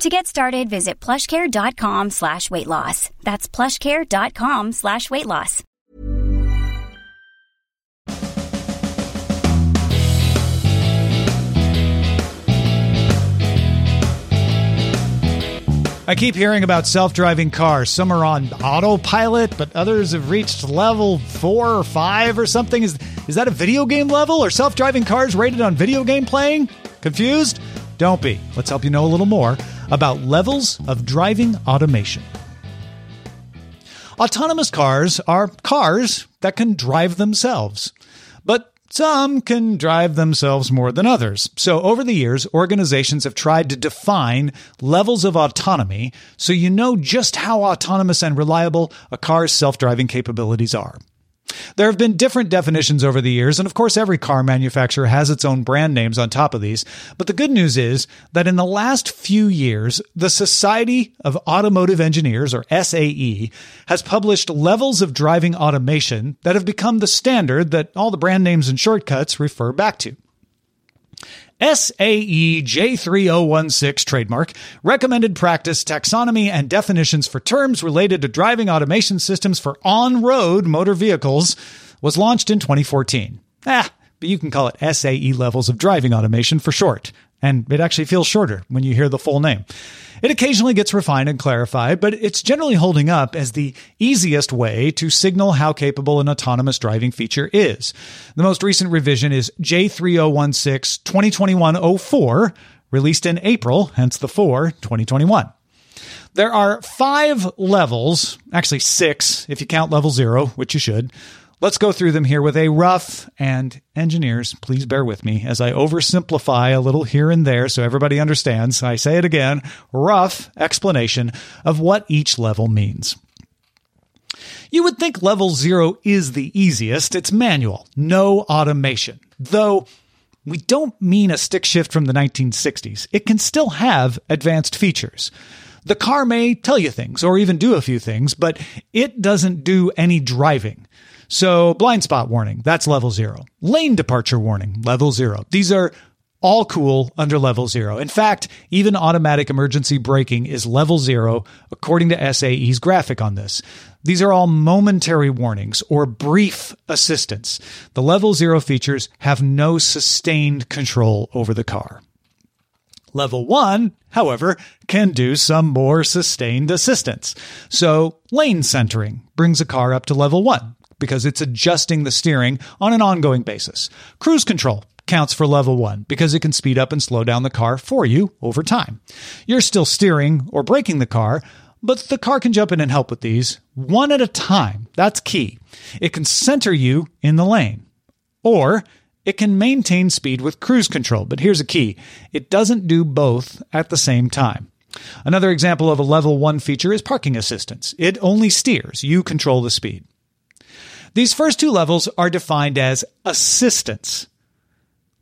To get started, visit plushcare.com slash weight loss. That's plushcare.com slash weight loss. I keep hearing about self driving cars. Some are on autopilot, but others have reached level four or five or something. Is, is that a video game level? Or self driving cars rated on video game playing? Confused? Don't be. Let's help you know a little more about levels of driving automation. Autonomous cars are cars that can drive themselves. But some can drive themselves more than others. So over the years, organizations have tried to define levels of autonomy so you know just how autonomous and reliable a car's self-driving capabilities are. There have been different definitions over the years, and of course, every car manufacturer has its own brand names on top of these. But the good news is that in the last few years, the Society of Automotive Engineers, or SAE, has published levels of driving automation that have become the standard that all the brand names and shortcuts refer back to. SAE J3016 trademark, recommended practice, taxonomy, and definitions for terms related to driving automation systems for on road motor vehicles was launched in 2014. Ah, but you can call it SAE levels of driving automation for short. And it actually feels shorter when you hear the full name. It occasionally gets refined and clarified, but it's generally holding up as the easiest way to signal how capable an autonomous driving feature is. The most recent revision is J3016 2021 04, released in April, hence the 4 2021. There are five levels, actually six if you count level zero, which you should, Let's go through them here with a rough, and engineers, please bear with me as I oversimplify a little here and there so everybody understands. I say it again rough explanation of what each level means. You would think level zero is the easiest. It's manual, no automation. Though we don't mean a stick shift from the 1960s. It can still have advanced features. The car may tell you things or even do a few things, but it doesn't do any driving. So blind spot warning, that's level zero. Lane departure warning, level zero. These are all cool under level zero. In fact, even automatic emergency braking is level zero, according to SAE's graphic on this. These are all momentary warnings or brief assistance. The level zero features have no sustained control over the car. Level 1, however, can do some more sustained assistance. So, lane centering brings a car up to level 1 because it's adjusting the steering on an ongoing basis. Cruise control counts for level one because it can speed up and slow down the car for you over time. You're still steering or braking the car, but the car can jump in and help with these one at a time. That's key. It can center you in the lane or it can maintain speed with cruise control. But here's a key. It doesn't do both at the same time. Another example of a level one feature is parking assistance. It only steers. You control the speed. These first two levels are defined as assistance.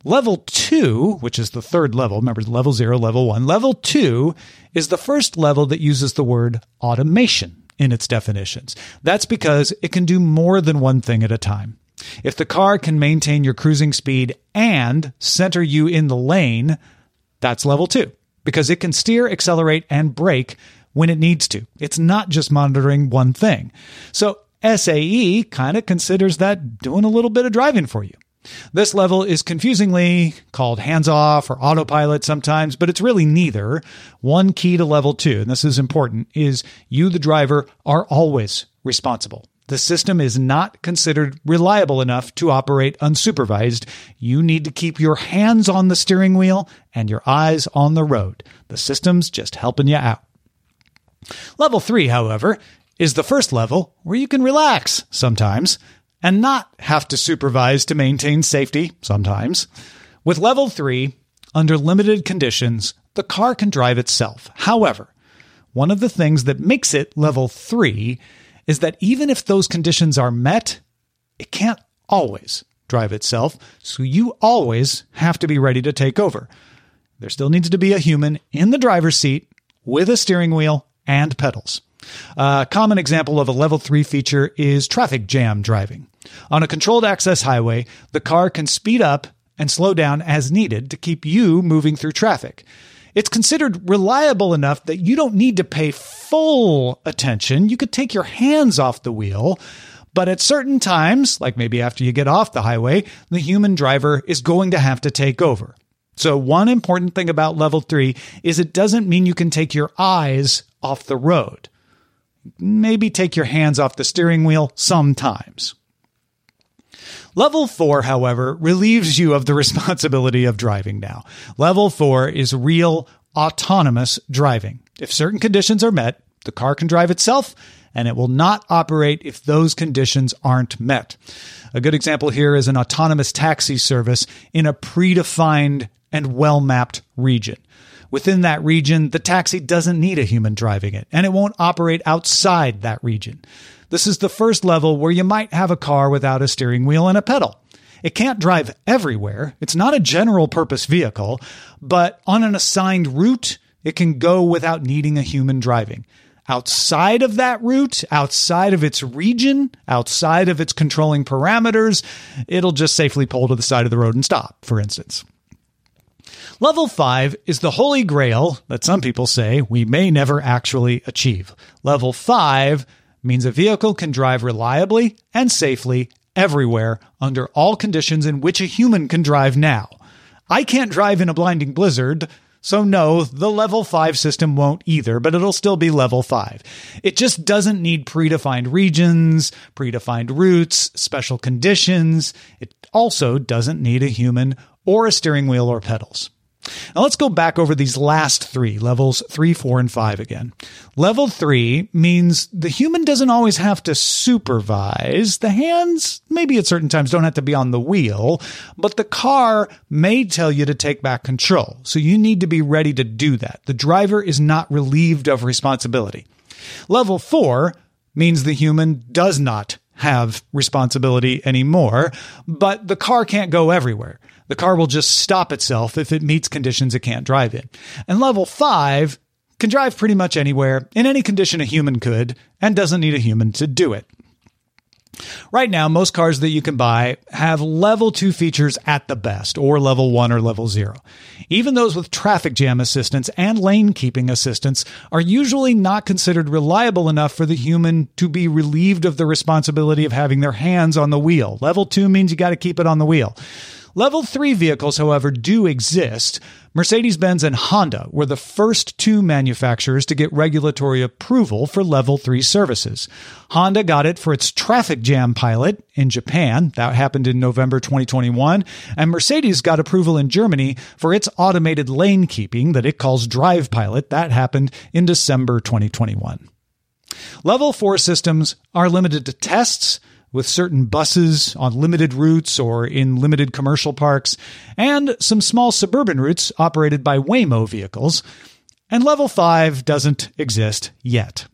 Level two, which is the third level, remember level zero, level one, level two is the first level that uses the word automation in its definitions. That's because it can do more than one thing at a time. If the car can maintain your cruising speed and center you in the lane, that's level two because it can steer, accelerate, and brake when it needs to. It's not just monitoring one thing. So SAE kind of considers that doing a little bit of driving for you. This level is confusingly called hands off or autopilot sometimes, but it's really neither. One key to level two, and this is important, is you, the driver, are always responsible. The system is not considered reliable enough to operate unsupervised. You need to keep your hands on the steering wheel and your eyes on the road. The system's just helping you out. Level 3, however, is the first level where you can relax sometimes and not have to supervise to maintain safety sometimes. With level 3, under limited conditions, the car can drive itself. However, one of the things that makes it level 3 is that even if those conditions are met, it can't always drive itself, so you always have to be ready to take over. There still needs to be a human in the driver's seat with a steering wheel and pedals. A common example of a level 3 feature is traffic jam driving. On a controlled access highway, the car can speed up and slow down as needed to keep you moving through traffic. It's considered reliable enough that you don't need to pay full attention. You could take your hands off the wheel, but at certain times, like maybe after you get off the highway, the human driver is going to have to take over. So, one important thing about level three is it doesn't mean you can take your eyes off the road. Maybe take your hands off the steering wheel sometimes. Level 4, however, relieves you of the responsibility of driving now. Level 4 is real autonomous driving. If certain conditions are met, the car can drive itself and it will not operate if those conditions aren't met. A good example here is an autonomous taxi service in a predefined and well mapped region. Within that region, the taxi doesn't need a human driving it, and it won't operate outside that region. This is the first level where you might have a car without a steering wheel and a pedal. It can't drive everywhere. It's not a general purpose vehicle, but on an assigned route, it can go without needing a human driving. Outside of that route, outside of its region, outside of its controlling parameters, it'll just safely pull to the side of the road and stop, for instance. Level 5 is the holy grail that some people say we may never actually achieve. Level 5 means a vehicle can drive reliably and safely everywhere under all conditions in which a human can drive now. I can't drive in a blinding blizzard, so no, the level 5 system won't either, but it'll still be level 5. It just doesn't need predefined regions, predefined routes, special conditions. It also doesn't need a human or a steering wheel or pedals. Now let's go back over these last three levels three, four, and five again. Level three means the human doesn't always have to supervise. The hands, maybe at certain times, don't have to be on the wheel, but the car may tell you to take back control. So you need to be ready to do that. The driver is not relieved of responsibility. Level four means the human does not have responsibility anymore, but the car can't go everywhere. The car will just stop itself if it meets conditions it can't drive in. And level five can drive pretty much anywhere in any condition a human could and doesn't need a human to do it. Right now, most cars that you can buy have level 2 features at the best, or level 1 or level 0. Even those with traffic jam assistance and lane keeping assistance are usually not considered reliable enough for the human to be relieved of the responsibility of having their hands on the wheel. Level 2 means you got to keep it on the wheel. Level 3 vehicles, however, do exist. Mercedes Benz and Honda were the first two manufacturers to get regulatory approval for Level 3 services. Honda got it for its traffic jam pilot in Japan. That happened in November 2021. And Mercedes got approval in Germany for its automated lane keeping that it calls Drive Pilot. That happened in December 2021. Level 4 systems are limited to tests with certain buses on limited routes or in limited commercial parks, and some small suburban routes operated by Waymo vehicles. And level 5 doesn't exist yet.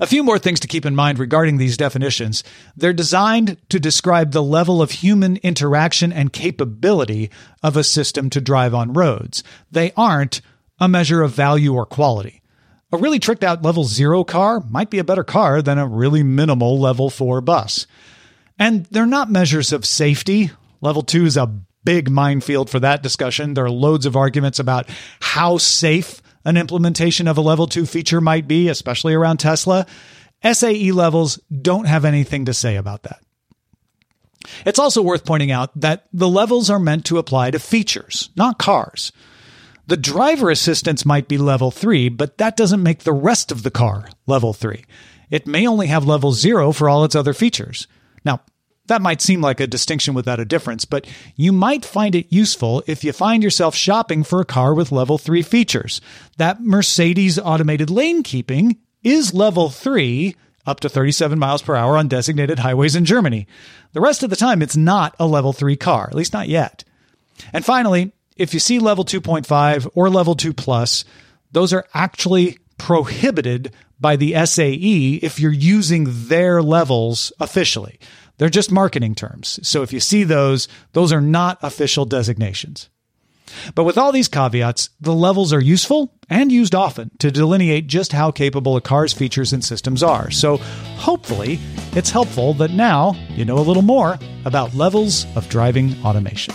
A few more things to keep in mind regarding these definitions. They're designed to describe the level of human interaction and capability of a system to drive on roads. They aren't a measure of value or quality. A really tricked out level zero car might be a better car than a really minimal level four bus. And they're not measures of safety. Level two is a big minefield for that discussion. There are loads of arguments about how safe an implementation of a level two feature might be, especially around Tesla. SAE levels don't have anything to say about that. It's also worth pointing out that the levels are meant to apply to features, not cars. The driver assistance might be level three, but that doesn't make the rest of the car level three. it may only have level zero for all its other features. Now, that might seem like a distinction without a difference, but you might find it useful if you find yourself shopping for a car with level 3 features. That Mercedes automated lane keeping is level 3, up to 37 miles per hour on designated highways in Germany. The rest of the time, it's not a level 3 car, at least not yet. And finally, if you see level 2.5 or level 2 plus, those are actually prohibited by the SAE if you're using their levels officially. They're just marketing terms. So if you see those, those are not official designations. But with all these caveats, the levels are useful and used often to delineate just how capable a car's features and systems are. So hopefully, it's helpful that now you know a little more about levels of driving automation.